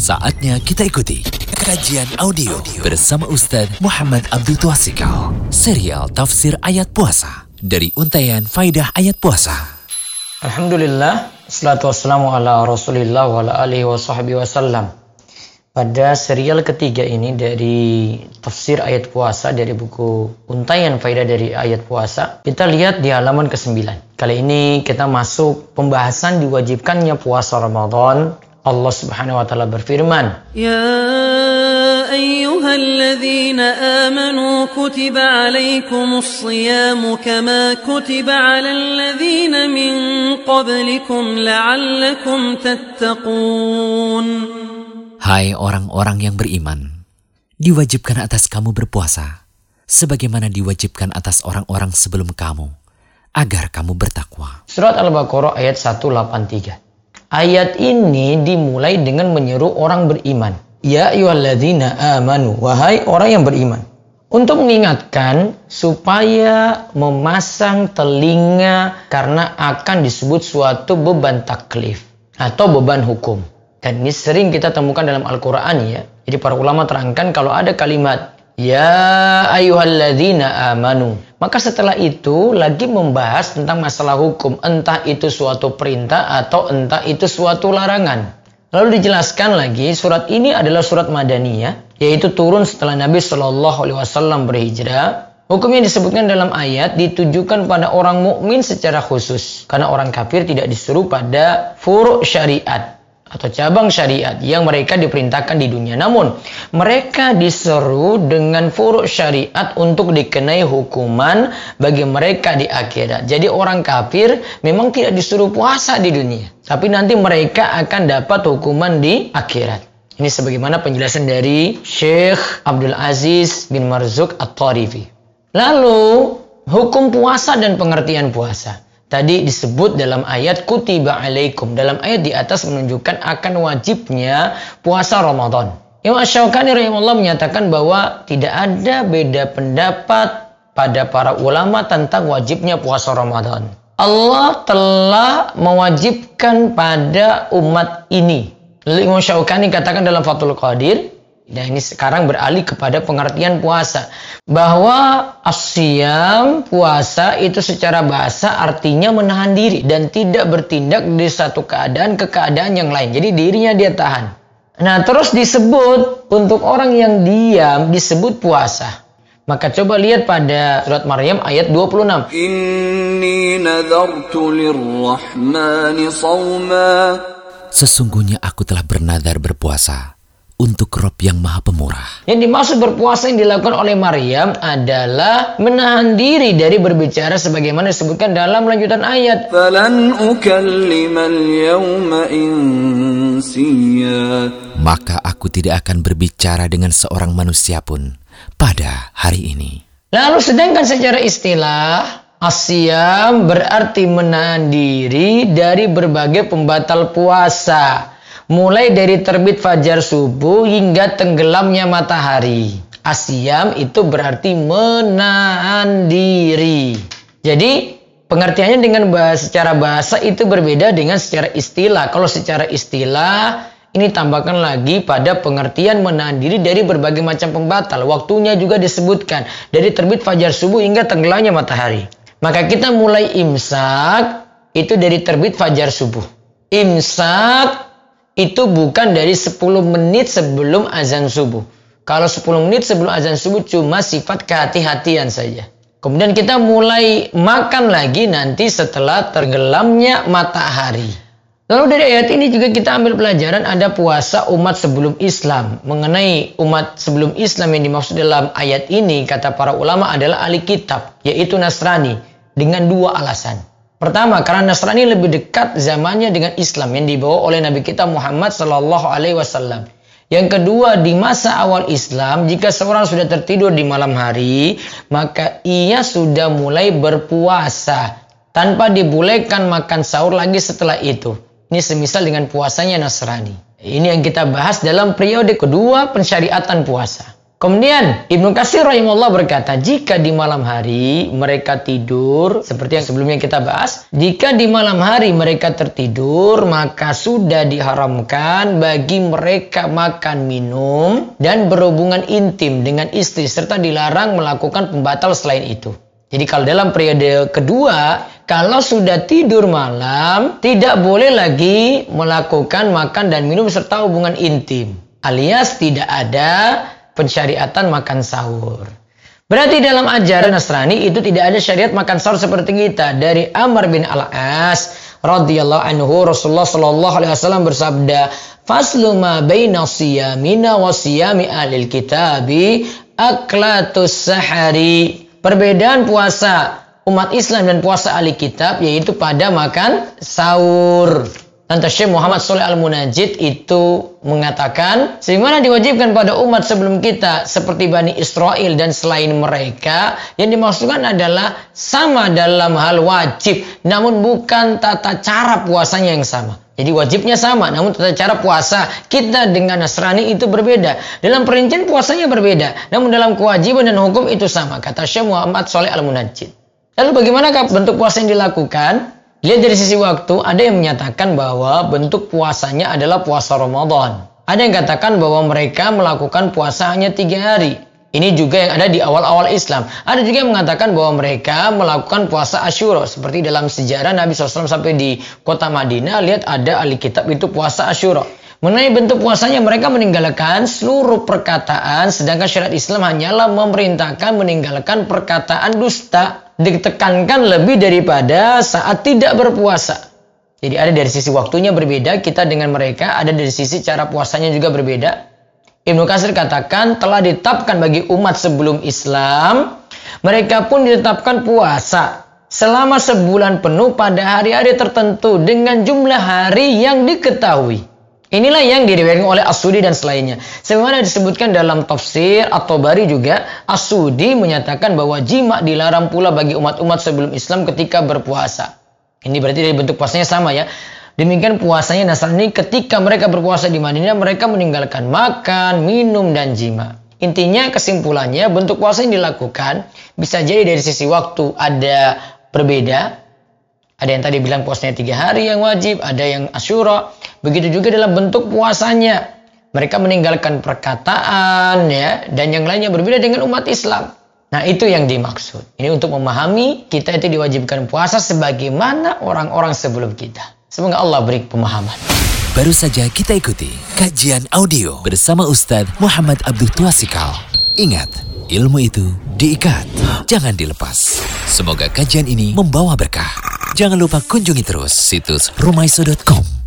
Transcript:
Saatnya kita ikuti kajian audio bersama Ustadz Muhammad Abdul Twasikal. Serial Tafsir Ayat Puasa dari Untayan Faidah Ayat Puasa. Alhamdulillah, salatu wassalamu ala rasulillah wa ala alihi wa sahbihi wasallam. Pada serial ketiga ini dari tafsir ayat puasa dari buku Untayan Faidah dari ayat puasa, kita lihat di halaman ke-9. Kali ini kita masuk pembahasan diwajibkannya puasa Ramadan. Allah Subhanahu wa taala berfirman, "Ya ayyuhalladzina amanu kutiba 'alaikumus shiyamu kama kutiba 'alal ladzina min qablikum la'allakum tattaqun." Hai orang-orang yang beriman, diwajibkan atas kamu berpuasa sebagaimana diwajibkan atas orang-orang sebelum kamu agar kamu bertakwa. Surat Al-Baqarah ayat 183. Ayat ini dimulai dengan menyeru orang beriman. Ya ayyuhalladzina amanu, wahai orang yang beriman. Untuk mengingatkan supaya memasang telinga karena akan disebut suatu beban taklif atau beban hukum. Dan ini sering kita temukan dalam Al-Quran ya. Jadi para ulama terangkan kalau ada kalimat Ya ayyuhalladzina amanu. Maka setelah itu lagi membahas tentang masalah hukum. Entah itu suatu perintah atau entah itu suatu larangan. Lalu dijelaskan lagi surat ini adalah surat Madaniyah. Yaitu turun setelah Nabi Shallallahu Alaihi Wasallam berhijrah. Hukum yang disebutkan dalam ayat ditujukan pada orang mukmin secara khusus. Karena orang kafir tidak disuruh pada furu syariat atau cabang syariat yang mereka diperintahkan di dunia. Namun, mereka diseru dengan furuk syariat untuk dikenai hukuman bagi mereka di akhirat. Jadi orang kafir memang tidak disuruh puasa di dunia. Tapi nanti mereka akan dapat hukuman di akhirat. Ini sebagaimana penjelasan dari Syekh Abdul Aziz bin Marzuk At-Tarifi. Lalu, hukum puasa dan pengertian puasa. Tadi disebut dalam ayat kutiba alaikum. Dalam ayat di atas menunjukkan akan wajibnya puasa Ramadan. Imam Syaukani rahimahullah menyatakan bahwa tidak ada beda pendapat pada para ulama tentang wajibnya puasa Ramadan. Allah telah mewajibkan pada umat ini. Lalu Imam Syaukani katakan dalam Fathul Qadir, Nah ini sekarang beralih kepada pengertian puasa. Bahwa asyam puasa itu secara bahasa artinya menahan diri dan tidak bertindak di satu keadaan ke keadaan yang lain. Jadi dirinya dia tahan. Nah terus disebut untuk orang yang diam disebut puasa. Maka coba lihat pada surat Maryam ayat 26. Inni nadartu lirrahmani sawma. Sesungguhnya aku telah bernadar berpuasa untuk Rob yang Maha Pemurah. Yang dimaksud berpuasa yang dilakukan oleh Maryam adalah menahan diri dari berbicara sebagaimana disebutkan dalam lanjutan ayat. Maka aku tidak akan berbicara dengan seorang manusia pun pada hari ini. Lalu sedangkan secara istilah Asyam berarti menahan diri dari berbagai pembatal puasa. Mulai dari terbit fajar subuh hingga tenggelamnya matahari. Asyam itu berarti menahan diri. Jadi pengertiannya dengan bahasa, secara bahasa itu berbeda dengan secara istilah. Kalau secara istilah ini tambahkan lagi pada pengertian menahan diri dari berbagai macam pembatal. Waktunya juga disebutkan dari terbit fajar subuh hingga tenggelamnya matahari. Maka kita mulai imsak itu dari terbit fajar subuh. Imsak itu bukan dari 10 menit sebelum azan subuh. Kalau 10 menit sebelum azan subuh cuma sifat kehati-hatian saja. Kemudian kita mulai makan lagi nanti setelah tenggelamnya matahari. Lalu dari ayat ini juga kita ambil pelajaran ada puasa umat sebelum Islam. Mengenai umat sebelum Islam yang dimaksud dalam ayat ini kata para ulama adalah ahli kitab yaitu Nasrani dengan dua alasan. Pertama, karena Nasrani lebih dekat zamannya dengan Islam yang dibawa oleh Nabi kita Muhammad Sallallahu Alaihi Wasallam. Yang kedua, di masa awal Islam, jika seorang sudah tertidur di malam hari, maka ia sudah mulai berpuasa tanpa dibolehkan makan sahur lagi setelah itu. Ini semisal dengan puasanya Nasrani. Ini yang kita bahas dalam periode kedua pensyariatan puasa. Kemudian Ibnu Katsir rahimahullah berkata, jika di malam hari mereka tidur, seperti yang sebelumnya kita bahas, jika di malam hari mereka tertidur, maka sudah diharamkan bagi mereka makan minum dan berhubungan intim dengan istri serta dilarang melakukan pembatal selain itu. Jadi kalau dalam periode kedua, kalau sudah tidur malam, tidak boleh lagi melakukan makan dan minum serta hubungan intim. Alias tidak ada pensyariatan makan sahur. Berarti dalam ajaran Nasrani itu tidak ada syariat makan sahur seperti kita. Dari Amr bin Al-As radhiyallahu anhu Rasulullah sallallahu alaihi wasallam bersabda, "Faslu ma baina siyamina wa siyami ahlil kitabi aklatus sahari." Perbedaan puasa umat Islam dan puasa ahli kitab yaitu pada makan sahur. Lantas Syekh Muhammad Soleh Al-Munajid itu mengatakan, sebagaimana diwajibkan pada umat sebelum kita seperti Bani Israel dan selain mereka, yang dimaksudkan adalah sama dalam hal wajib, namun bukan tata cara puasanya yang sama. Jadi wajibnya sama, namun tata cara puasa kita dengan Nasrani itu berbeda. Dalam perincian puasanya berbeda, namun dalam kewajiban dan hukum itu sama, kata Syekh Muhammad Soleh Al-Munajid. Lalu bagaimana bentuk puasa yang dilakukan? Lihat dari sisi waktu, ada yang menyatakan bahwa bentuk puasanya adalah puasa Ramadan. Ada yang katakan bahwa mereka melakukan puasa hanya tiga hari. Ini juga yang ada di awal-awal Islam. Ada juga yang mengatakan bahwa mereka melakukan puasa Ashura. Seperti dalam sejarah Nabi SAW sampai di kota Madinah, lihat ada ahli kitab itu puasa Ashura. Mengenai bentuk puasanya, mereka meninggalkan seluruh perkataan, sedangkan syariat Islam hanyalah memerintahkan meninggalkan perkataan dusta ditekankan lebih daripada saat tidak berpuasa. Jadi ada dari sisi waktunya berbeda kita dengan mereka, ada dari sisi cara puasanya juga berbeda. Ibnu Qasir katakan telah ditetapkan bagi umat sebelum Islam, mereka pun ditetapkan puasa selama sebulan penuh pada hari-hari tertentu dengan jumlah hari yang diketahui. Inilah yang diriwayatkan oleh Asudi dan selainnya. Sebagaimana disebutkan dalam tafsir atau bari juga, Asudi menyatakan bahwa jima dilarang pula bagi umat-umat sebelum Islam ketika berpuasa. Ini berarti dari bentuk puasanya sama ya. Demikian puasanya Nasrani ketika mereka berpuasa di Madinah, mereka meninggalkan makan, minum, dan jima. Intinya kesimpulannya bentuk puasa yang dilakukan bisa jadi dari sisi waktu ada berbeda, ada yang tadi bilang puasanya tiga hari yang wajib, ada yang asyura. Begitu juga dalam bentuk puasanya. Mereka meninggalkan perkataan ya dan yang lainnya berbeda dengan umat Islam. Nah itu yang dimaksud. Ini untuk memahami kita itu diwajibkan puasa sebagaimana orang-orang sebelum kita. Semoga Allah beri pemahaman. Baru saja kita ikuti kajian audio bersama Ustadz Muhammad Abdul Tuasikal. Ingat, ilmu itu diikat, jangan dilepas. Semoga kajian ini membawa berkah. Jangan lupa kunjungi terus situs rumaiso.com